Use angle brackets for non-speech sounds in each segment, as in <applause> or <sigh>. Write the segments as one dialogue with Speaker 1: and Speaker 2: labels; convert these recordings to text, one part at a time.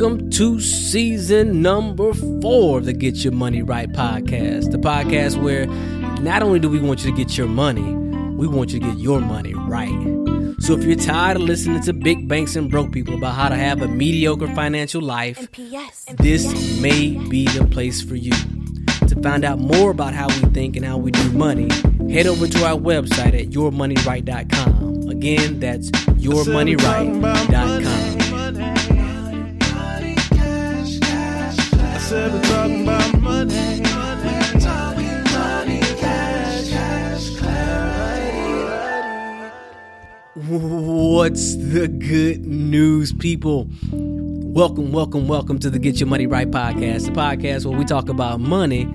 Speaker 1: Welcome to season number four of the Get Your Money Right podcast. The podcast where not only do we want you to get your money, we want you to get your money right. So if you're tired of listening to big banks and broke people about how to have a mediocre financial life, this may be the place for you. To find out more about how we think and how we do money, head over to our website at yourmoneyright.com. Again, that's yourmoneyright.com.
Speaker 2: talking about money.
Speaker 1: What's the good news, people? Welcome, welcome, welcome to the Get Your Money Right podcast, the podcast where we talk about money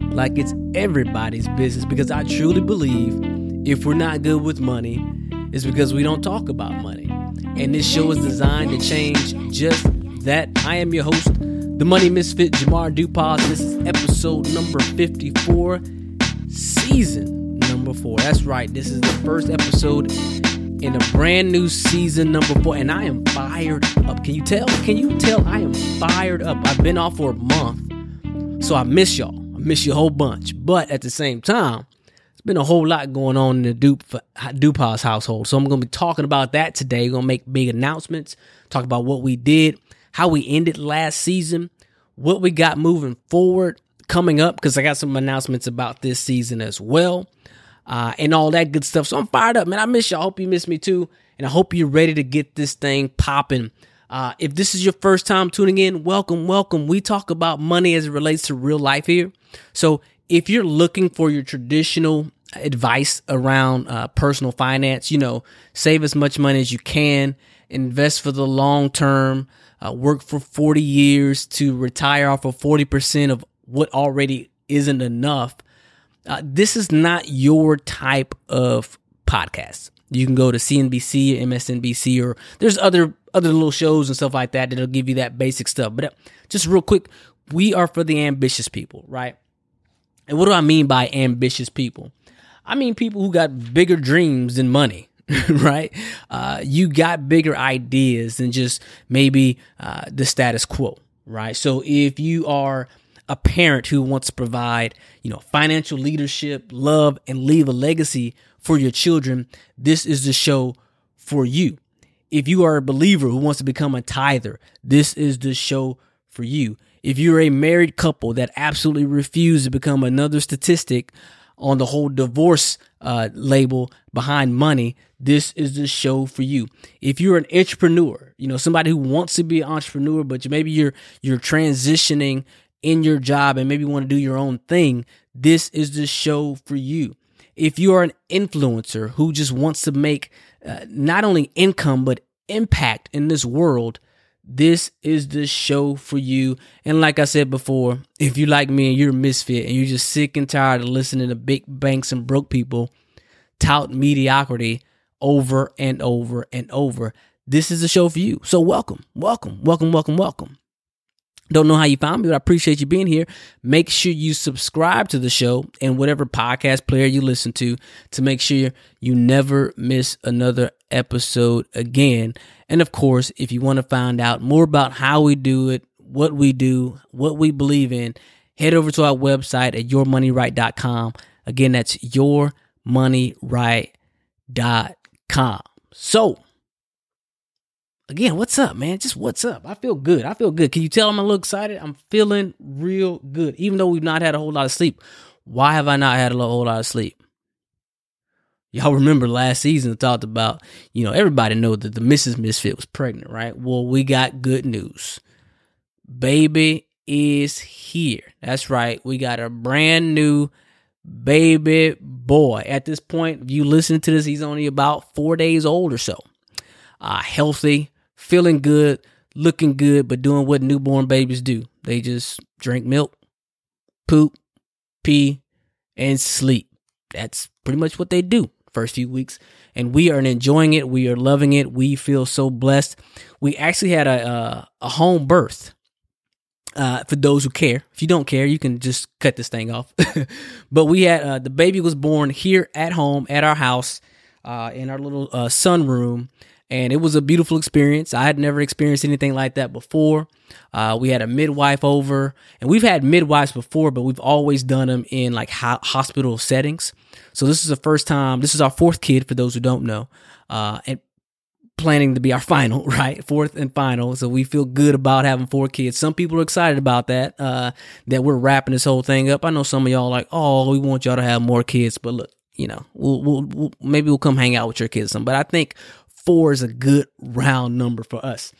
Speaker 1: like it's everybody's business because I truly believe if we're not good with money, it's because we don't talk about money. And this show is designed to change just that. I am your host, the Money Misfit, Jamar Dupas. This is episode number 54, season number four. That's right, this is the first episode in a brand new season number four, and I am fired up. Can you tell? Can you tell I am fired up? I've been off for a month, so I miss y'all. I miss you a whole bunch. But at the same time, it's been a whole lot going on in the Dup- uh, Dupas household. So I'm going to be talking about that today. We're going to make big announcements, talk about what we did, how we ended last season, what we got moving forward coming up, because I got some announcements about this season as well uh, and all that good stuff. So I'm fired up, man. I miss you. I hope you miss me too. And I hope you're ready to get this thing popping. Uh, if this is your first time tuning in, welcome, welcome. We talk about money as it relates to real life here. So if you're looking for your traditional advice around uh, personal finance, you know, save as much money as you can, invest for the long term, uh, work for 40 years to retire off of 40% of what already isn't enough uh, this is not your type of podcast. You can go to CNBC, or MSNBC, or there's other other little shows and stuff like that that'll give you that basic stuff. But uh, just real quick, we are for the ambitious people, right? And what do I mean by ambitious people? I mean people who got bigger dreams than money, <laughs> right? Uh, you got bigger ideas than just maybe uh, the status quo, right? So if you are a parent who wants to provide, you know, financial leadership, love, and leave a legacy for your children, this is the show for you. If you are a believer who wants to become a tither, this is the show for you. If you're a married couple that absolutely refuse to become another statistic on the whole divorce uh, label behind money, this is the show for you. If you're an entrepreneur, you know somebody who wants to be an entrepreneur, but maybe you're you're transitioning in your job and maybe want to do your own thing, this is the show for you. If you are an influencer who just wants to make uh, not only income but impact in this world, this is the show for you. And like I said before, if you like me and you're a misfit and you're just sick and tired of listening to big banks and broke people tout mediocrity over and over and over, this is the show for you. So welcome, welcome, welcome, welcome, welcome. Don't know how you found me, but I appreciate you being here. Make sure you subscribe to the show and whatever podcast player you listen to to make sure you never miss another episode again. And of course, if you want to find out more about how we do it, what we do, what we believe in, head over to our website at yourmoneyright.com. Again, that's yourmoneyright.com. So, again, what's up, man? Just what's up? I feel good. I feel good. Can you tell I'm a little excited? I'm feeling real good, even though we've not had a whole lot of sleep. Why have I not had a whole lot of sleep? Y'all remember last season I talked about, you know, everybody know that the Mrs. Misfit was pregnant, right? Well, we got good news. Baby is here. That's right. We got a brand new baby boy. At this point, if you listen to this, he's only about four days old or so. Uh, healthy, feeling good, looking good, but doing what newborn babies do. They just drink milk, poop, pee, and sleep. That's pretty much what they do first few weeks. And we are enjoying it. We are loving it. We feel so blessed. We actually had a a, a home birth. Uh, for those who care, if you don't care, you can just cut this thing off. <laughs> but we had uh, the baby was born here at home at our house uh, in our little uh, sunroom and it was a beautiful experience. I had never experienced anything like that before. Uh, we had a midwife over, and we've had midwives before, but we've always done them in like ho- hospital settings. So this is the first time. This is our fourth kid, for those who don't know, uh, and planning to be our <laughs> final, right? Fourth and final. So we feel good about having four kids. Some people are excited about that, uh, that we're wrapping this whole thing up. I know some of y'all like, oh, we want y'all to have more kids, but look, you know, we'll, we'll, we'll maybe we'll come hang out with your kids some. But I think four is a good round number for us.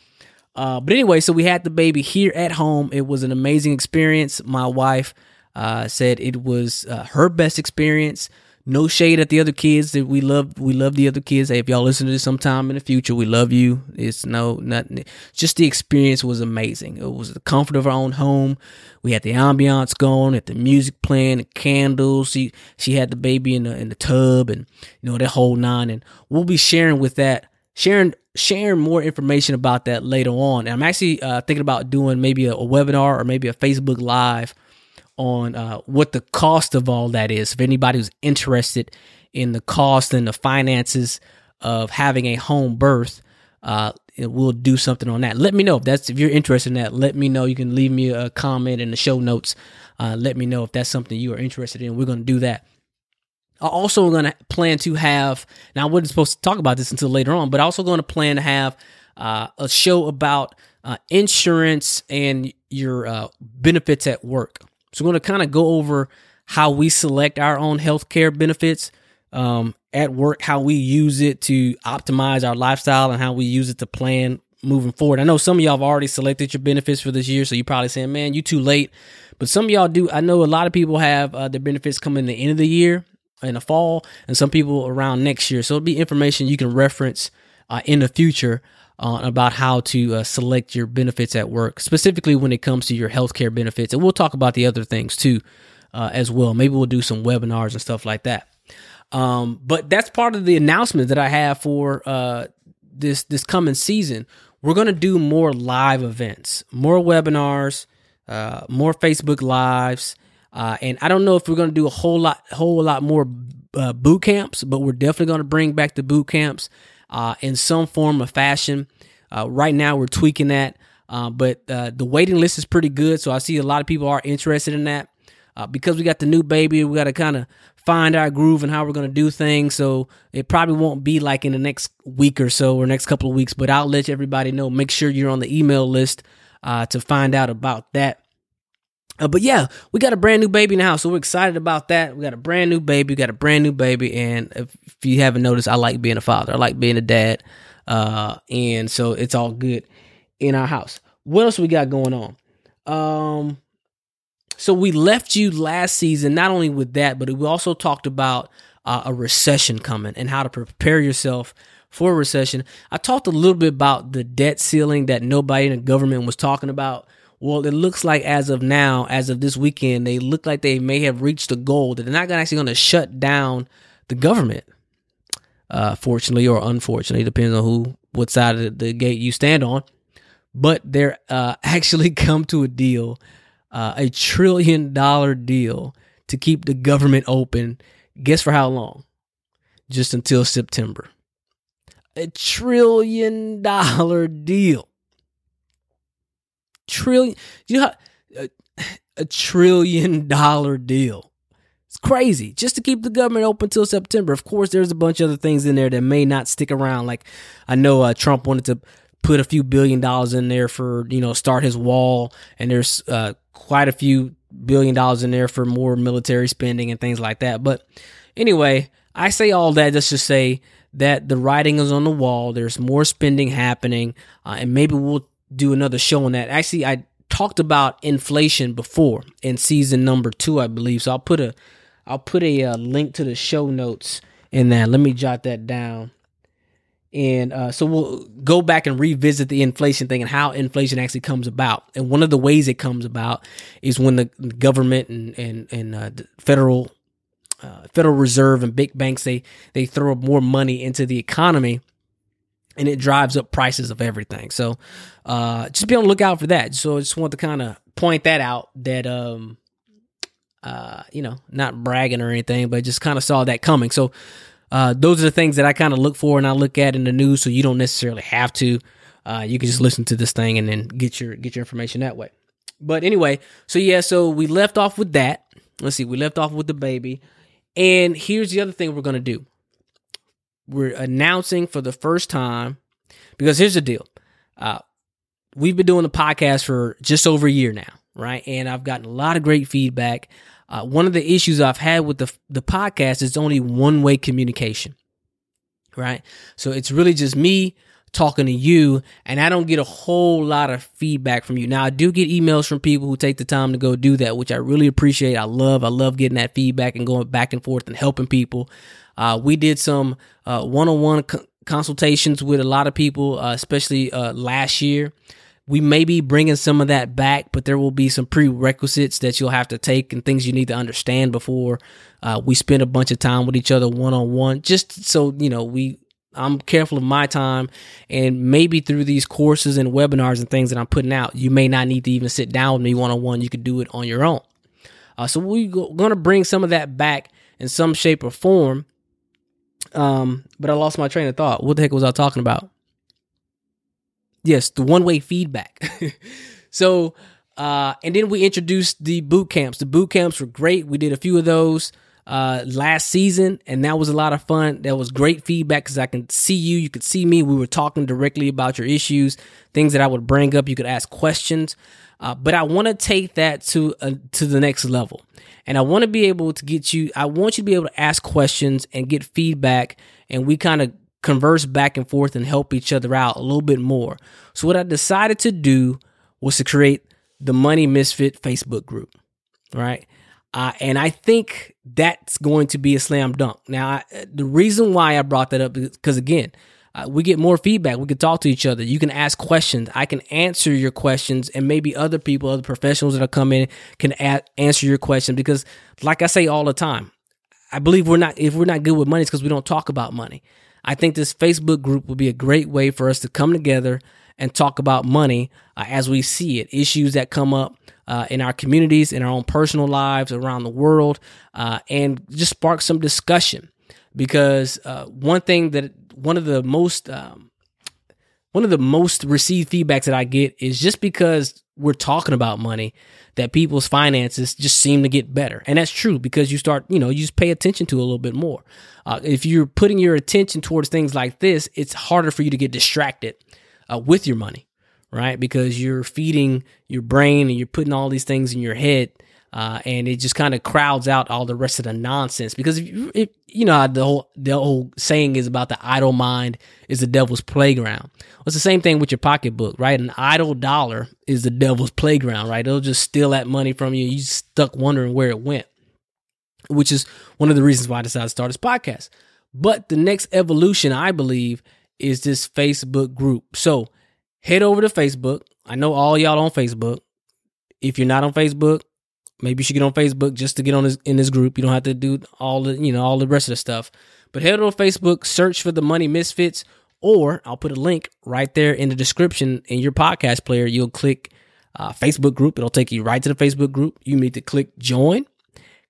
Speaker 1: Uh, but anyway, so we had the baby here at home. It was an amazing experience. My wife uh, said it was uh, her best experience. No shade at the other kids that we love. We love the other kids. Hey, if y'all listen to this sometime in the future, we love you. It's no nothing. Just the experience was amazing. It was the comfort of our own home. We had the ambiance going, had the music playing, the candles. She she had the baby in the in the tub, and you know that whole nine. And we'll be sharing with that sharing sharing more information about that later on. And I'm actually uh, thinking about doing maybe a, a, webinar or maybe a Facebook Live on uh, what the cost of all that is. If anybody who's interested in the cost and the finances of having a home birth, uh, we'll do something on that. Let me know if that's if you're interested in that. Let me know. You can leave me a comment in the show notes. Uh, let me know if that's something you are interested in. We're going to do that. I also going to plan to have. Now I wasn't supposed to talk about this until later on, but also going to plan to have uh, a show about uh, insurance and your uh, benefits at work. So we're going to kind of go over how we select our own healthcare benefits um, at work, how we use it to optimize our lifestyle, and how we use it to plan moving forward. I know some of y'all have already selected your benefits for this year, so you're probably saying, "Man, you too late." But some of y'all do. I know a lot of people have uh, their benefits coming in the end of the year, in the fall, and some people around next year. So it'll be information you can reference uh, in the future uh, about how to uh, select your benefits at work, specifically when it comes to your healthcare benefits. And we'll talk about the other things too uh, as well. Maybe we'll do some webinars and stuff like that. Um, but that's part of the announcement that I have for uh, this this coming season. We're going to do more live events, more webinars, uh, more Facebook lives. Uh, and I don't know if we're going to do a whole lot, whole lot more uh, boot camps, but we're definitely going to bring back the boot camps uh, in some form of fashion. Uh, right now, we're tweaking that, uh, but the waiting list is pretty good. So I see a lot of people are interested in that. because we got the new baby, we got to kind of find our groove and how we're going to do things. So it probably won't be like in the next week or so or next couple of weeks, but I'll let everybody know. Make sure you're on the email list to find out about that. Uh, but yeah, we got a brand new baby in the house, so we're excited about that. We got a brand new baby, we got a brand new baby, and if, if you haven't noticed, I like being a father. I like being a dad, uh, and so it's all good in our house. What else we got going on? Um, so we left you last season not only with that, but we also talked about uh, a recession coming and how to prepare yourself for a recession. I talked a little bit about the debt ceiling that nobody in the government was talking about well, it looks like as of now, as of this weekend, they look like they may have reached a goal that they're not actually going to shut down the government. Uh, fortunately or unfortunately, depends on who, what side of the, the gate you stand on. But they're uh, <laughs> actually come to a deal, uh, a trillion dollar deal to keep the government open. Guess for how long? Just until September. A trillion dollar deal trillion. You know, a, a trillion dollar deal. It's crazy just to keep the government open till September. Of course, there's a bunch of other things in there that may not stick around. Like I know uh, Trump wanted to put a few billion dollars in there for you know start his wall, and there's uh, quite a few billion dollars in there for more military spending and things like that. But anyway, I say all that just to say that the writing is on the wall. There's more spending happening, uh, and maybe we'll do another show on that. Actually, I talked about inflation before in season number two, I believe. So I'll put a I'll put a, uh, link to the show notes in that. Let me jot that down. And uh, so we'll go back and revisit the inflation thing and how inflation actually comes about. And one of the ways it comes about is when the government and and and uh, federal uh, Federal Reserve and big banks they they throw more money into the economy and it drives up prices of everything. So uh, just be on the lookout for that. So I just want to kind of point that out that um uh you know not bragging or anything, but just kind of saw that coming. So uh, those are the things that I kind of look for and I look at in the news. So you don't necessarily have to. Uh, you can just listen to this thing and then get your get your information that way. But anyway, so yeah, so we left off with that. Let's see, we left off with the baby, and here's the other thing we're gonna do. We're announcing for the first time because here's the deal. Uh, we've been doing the podcast for just over a year now, right? And I've gotten a lot of great feedback. Uh, one of the issues I've had with the the podcast is only one way communication, right? So it's really just me talking to you, and I don't get a whole lot of feedback from you. Now I do get emails from people who take the time to go do that, which I really appreciate. I love, I love getting that feedback and going back and forth and helping people. Uh, we did some one on one consultations with a lot of people, uh, especially uh, last year. We may be bringing some of that back, but there will be some prerequisites that you'll have to take and things you need to understand before uh, we spend a bunch of time with each other one on one. Just so you know, we I'm careful of my time, and maybe through these courses and webinars and things that I'm putting out, you may not need to even sit down with me one on one. You could do it on your own. Uh, so we're going to bring some of that back in some shape or form. Um, but I lost my train of thought. What the heck was I talking about? Yes, the one way feedback. <laughs> so, uh, and then we introduced the boot camps. The boot camps were great. We did a few of those uh, last season, and that was a lot of fun. That was great feedback because I can see you, you could see me. We were talking directly about your issues, things that I would bring up. You could ask questions, uh, but I want to take that to uh, to the next level, and I want to be able to get you. I want you to be able to ask questions and get feedback, and we kind of converse back and forth and help each other out a little bit more. So what I decided to do was to create the Money Misfit Facebook group, right? Uh, and I think that's going to be a slam dunk. Now, I, the reason why I brought that up is because again, uh, we get more feedback. We can talk to each other. You can ask questions. I can answer your questions, and maybe other people, other professionals that are coming can a- answer your question. Because, like I say all the time, I believe we're not if we're not good with money, it's because we don't talk about money. I think this Facebook group will be a great way for us to come together and talk about money uh, as we see it, issues that come up uh, in our communities, in our own personal lives around the world, uh, and just spark some discussion. Because uh, one thing that one of the most um, one of the most received feedbacks that I get is just because we're talking about money that people's finances just seem to get better. And that's true because you start, you know, you just pay attention to a little bit more. Uh, if you're putting your attention towards things like this, it's harder for you to get distracted uh, with your money, right? Because you're feeding your brain and you're putting all these things in your head. Uh, and it just kind of crowds out all the rest of the nonsense because if you, if, you know the whole the whole saying is about the idle mind is the devil's playground. Well, it's the same thing with your pocketbook, right? An idle dollar is the devil's playground, right? It'll just steal that money from you. You stuck wondering where it went, which is one of the reasons why I decided to start this podcast. But the next evolution, I believe, is this Facebook group. So head over to Facebook. I know all y'all on Facebook. If you're not on Facebook, maybe you should get on Facebook just to get on this in this group. You don't have to do all the you know all the rest of the stuff. But head over to Facebook, search for the Money Misfits, or I'll put a link right there in the description in your podcast player. You'll click uh, Facebook group. It'll take you right to the Facebook group. You need to click join.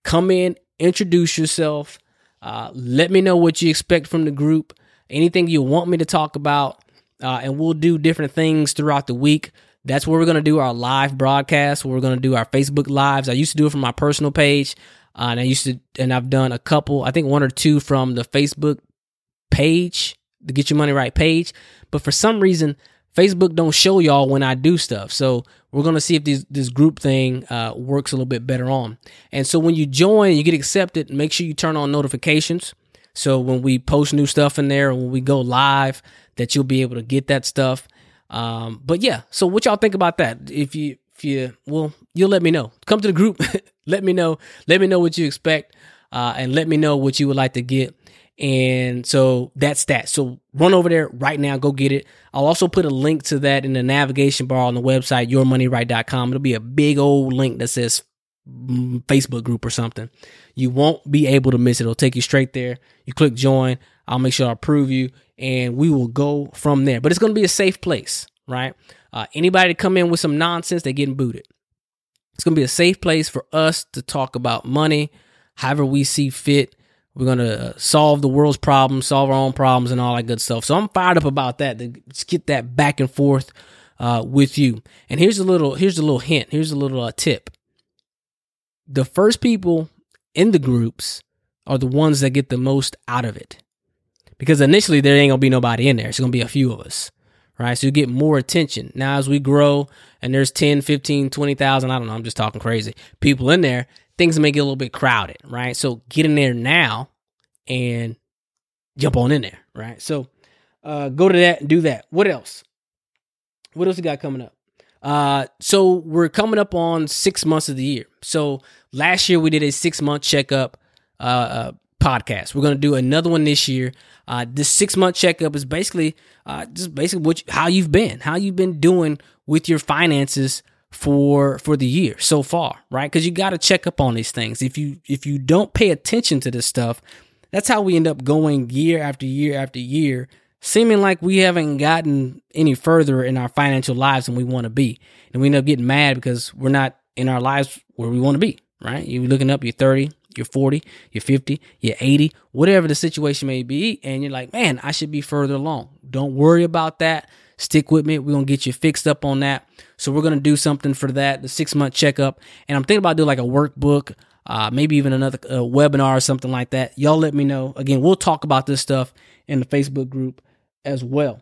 Speaker 1: Come in, introduce yourself. Uh, let me know what you expect from the group anything you want me to talk about, uh, and we'll do different things throughout the week. That's where we're going to do our live broadcast. Where we're going to do our Facebook lives. I used to do it from my personal page, uh, and I used to, and I've done a couple. I think one or two from the Facebook page, the Get Your Money Right page. But for some reason, Facebook don't show y'all when I do stuff. So we're gonna see if this this group thing uh, works a little bit better on. And so when you join, you get accepted. Make sure you turn on notifications. So when we post new stuff in there, when we go live, that you'll be able to get that stuff. Um, but yeah, so what y'all think about that? If you, if you, well, you'll let me know. Come to the group. <laughs> let me know. Let me know what you expect, uh, and let me know what you would like to get. And so that's that. So run over there right now. Go get it. I'll also put a link to that in the navigation bar on the website, yourmoneyright.com. It'll be a big old link that says Facebook group or something. You won't be able to miss it. It'll take you straight there. You click join. I'll make sure I approve you and we will go from there. But it's going to be a safe place, right? Uh, anybody to come in with some nonsense, they're getting booted. It's going to be a safe place for us to talk about money, however we see fit. We're going to solve the world's problems, solve our own problems, and all that good stuff. So I'm fired up about that to just get that back and forth uh, with you. And here's a little here's a little hint. Here's a little uh, tip. The first people in the groups are the ones that get the most out of it. Because initially there ain't gonna be nobody in there. It's gonna be a few of us. Right. So you get more attention. Now as we grow and there's 10, 15, 20,000, I don't know, I'm just talking crazy, people in there, things may get a little bit crowded, right? So get in there now and jump on in there, right? So uh, go to that and do that. What else? What else we got coming up? Uh, so we're coming up on six months of the year. So last year we did a six month checkup uh, uh, podcast. We're gonna do another one this year. Uh, this six month checkup is basically uh, just basically what you, how you've been, how you've been doing with your finances for for the year so far, right? Because you got to check up on these things. If you if you don't pay attention to this stuff, that's how we end up going year after year after year, seeming like we haven't gotten any further in our financial lives than we want to be, and we end up getting mad because we're not in our lives where we want to be, right? You're looking up, you're 30, you're 40, you're 50, you're 80, whatever the situation may be, and you're like, man, I should be further along. Don't worry about that. Stick with me. We're going to get you fixed up on that. So we're going to do something for that, the six month checkup. And I'm thinking about doing like a workbook, uh, maybe even another uh, webinar or something like that. Y'all let me know. Again, we'll talk about this stuff in the Facebook group as well.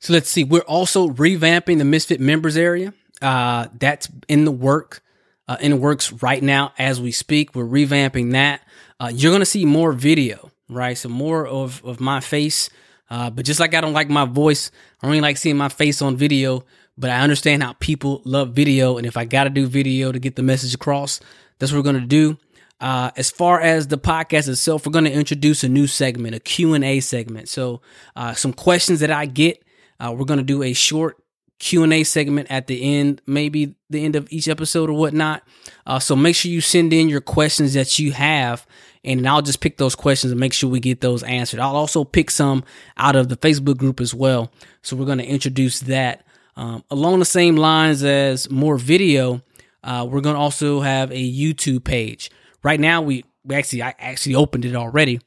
Speaker 1: So let's see. We're also revamping the Misfit members area. Uh, that's in the work, uh, in the works right now as we speak. We're revamping that. Uh, you're to see more video, right? So more of, of my face. Uh, but just like I don't like my voice, I don't really like seeing my face on video but I understand how people love video. And if I got to do video to get the message across, that's what we're to do. Uh, as far as the podcast itself, we're going to introduce a new segment, a Q&A segment. So, uh, some questions that I get, uh, we're going to do a short Q&A segment at the end, maybe the end of each episode or whatnot. Uh, so make sure you send in your questions that you have and I'll just pick those questions and make sure we get those answered. I'll also pick some out of the Facebook group as well. So we're going to introduce that um, along the same lines as more video, uh, we're going to also have a YouTube page. Right now, we, we actually I actually opened it already,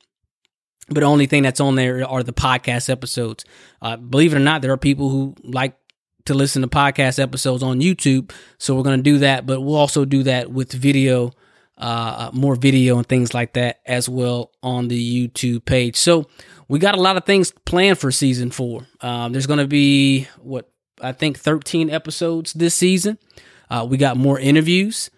Speaker 1: but the only thing that's on there are the podcast episodes. Uh, believe it or not, there are people who like to listen to podcast episodes on YouTube, so we're going to do that. But we'll also do that with video, uh, more video and things like that as well on the YouTube page. So we got a lot of things planned for season four. Um, there's going to be what I think 13 episodes this season. Uh, we got more interviews.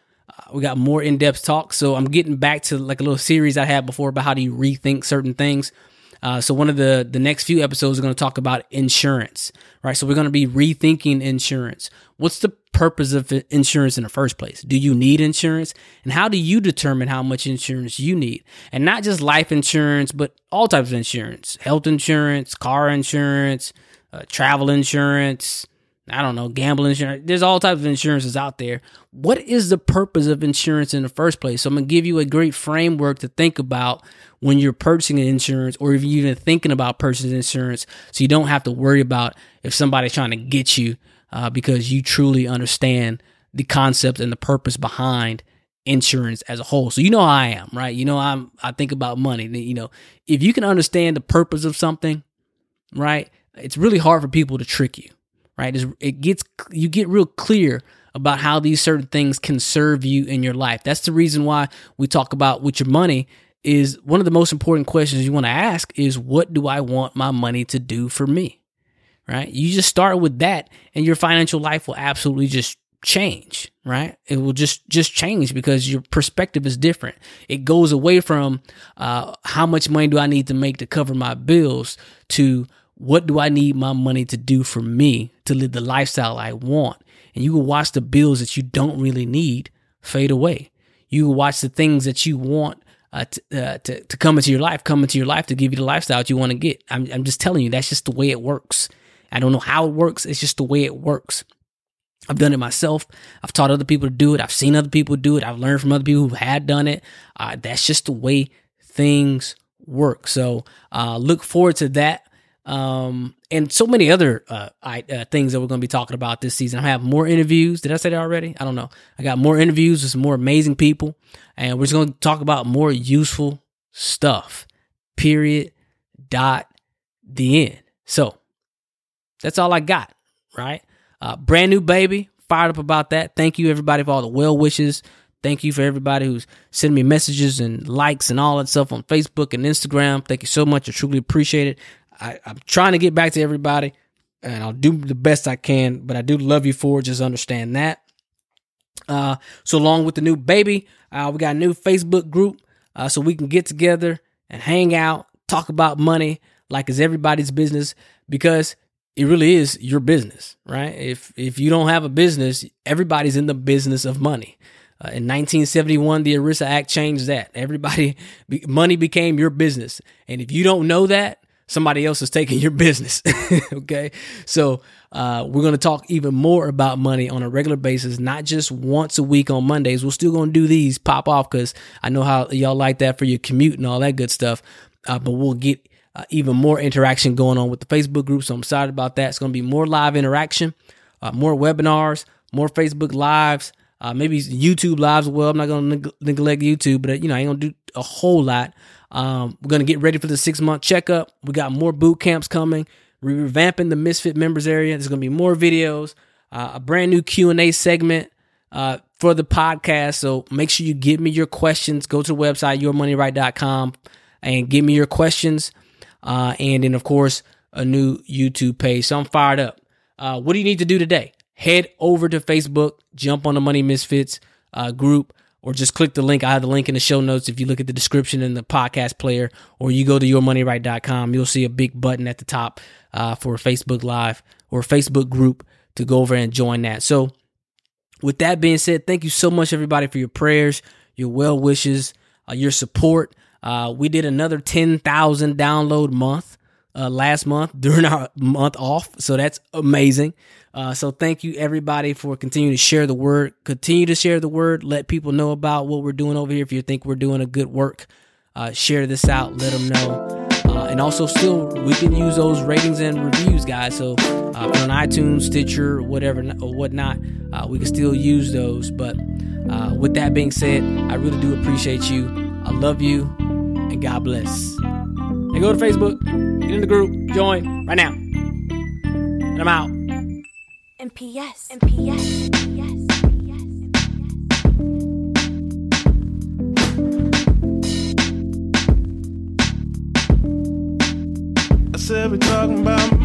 Speaker 1: We got more in-depth talk So I'm getting back to like a little series I had before about how do you rethink certain things. Uh, so one of the the next few episodes are going to talk about insurance, right? So we're going to be rethinking insurance. What's the purpose of insurance in the first place? Do you need insurance? And how do you determine how much insurance you need? And not just life insurance, but all types of insurance, health insurance, car insurance, uh, travel insurance, I don't know, gambling insurance. There's all types of insurances out there. What is the purpose of insurance in the first place? So I'm gonna give you a great framework to think about when you're purchasing insurance or if you're even thinking about purchasing insurance so you don't have to worry about if somebody's trying to get you uh, because you truly understand the concept and the purpose behind insurance as a whole. So you know I am, right? You know I'm I think about money. You know, if you can understand the purpose of something, right? It's really hard for people to trick you right? It gets you get real clear about how these certain things can serve you in your life. That's the reason why we talk about with your money is one of the most important questions you want to ask is what do I want my money to do for me? Right? You just start with that and your financial life will absolutely just change, right? It will just just change because your perspective is different. It goes away from uh, how much money do I need to make to cover my bills to what do I need my money to do for me to live the lifestyle I want? And you will watch the bills that you don't really need fade away. You will watch the things that you want uh, to, uh, to, to come into your life, come into your life to give you the lifestyle that you want to get. I'm, I'm just telling you, that's just the way it works. I don't know how it works. It's just the way it works. I've done it myself. I've taught other people to do it. I've seen other people do it. I've learned from other people who had done it. Uh, that's just the way things work. So uh, look forward to that um, and so many other uh, I, uh, things that we're going to be talking about this season. I have more interviews. Did I say that already? I don't know. I got more interviews with some more amazing people, and we're just going to talk about more useful stuff. Period. Dot. The end. So that's all I got. Right. Uh, brand new baby. Fired up about that. Thank you everybody for all the well wishes. Thank you for everybody who's sending me messages and likes and all that stuff on Facebook and Instagram. Thank you so much. I truly appreciate it. I, I'm trying to get back to everybody and I'll do the best I can, but I do love you for it. Just understand that. Uh, so along with the new baby, uh, we got a new Facebook group, uh, so we can get together and hang out, talk about money like it's everybody's business because it really is your business, right? If if you don't have a business, everybody's in the business of money. Uh, in 1971, the ERISA Act changed that. Everybody, money became your business, and if you don't know that, somebody else is taking your business. <laughs> okay. So, uh, we're going to talk even more about money on a regular basis, not just once a week on Mondays. We're still going to do these pop off because I know how y'all like that for your commute and all that good stuff. Uh, but we'll get uh, even more interaction going on with the Facebook group. So I'm excited about that. It's going to be more live interaction, uh, more webinars, more Facebook lives. Uh, maybe YouTube lives as well. I'm not going to neg- neglect YouTube, but you know, I ain't going to do a whole lot. Um, we're gonna get ready for the six month checkup. We got more boot camps coming. We're revamping the Misfit members area. There's gonna be more videos, uh, a brand new Q and A segment uh, for the podcast. So make sure you give me your questions. Go to the website yourmoneyright.com and give me your questions. Uh, and then of course a new YouTube page. So I'm fired up. Uh, what do you need to do today? Head over to Facebook, jump on the Money Misfits uh, group or just click the link. I have the link in the show notes. If you look at the description in the podcast player, or you go to yourmoneyright.com, you'll see a big button at the top uh, for Facebook Live or Facebook group to go over and join that. So, with that being said, thank you so much, everybody, for your prayers, your well wishes, uh, your support. Uh, we did another 10,000 download month uh, last month during our month off. So that's amazing. Uh, so thank you everybody for continuing to share the word. Continue to share the word. Let people know about what we're doing over here. If you think we're doing a good work, uh, share this out. Let them know. Uh, and also, still, we can use those ratings and reviews, guys. So uh, on iTunes, Stitcher, whatever or whatnot, uh, we can still use those. But uh, with that being said, I really do appreciate you. I love you, and God bless. And go to Facebook, get in the group, join right now. And I'm out.
Speaker 3: MPS. MPS. MPS.
Speaker 2: I said we talking about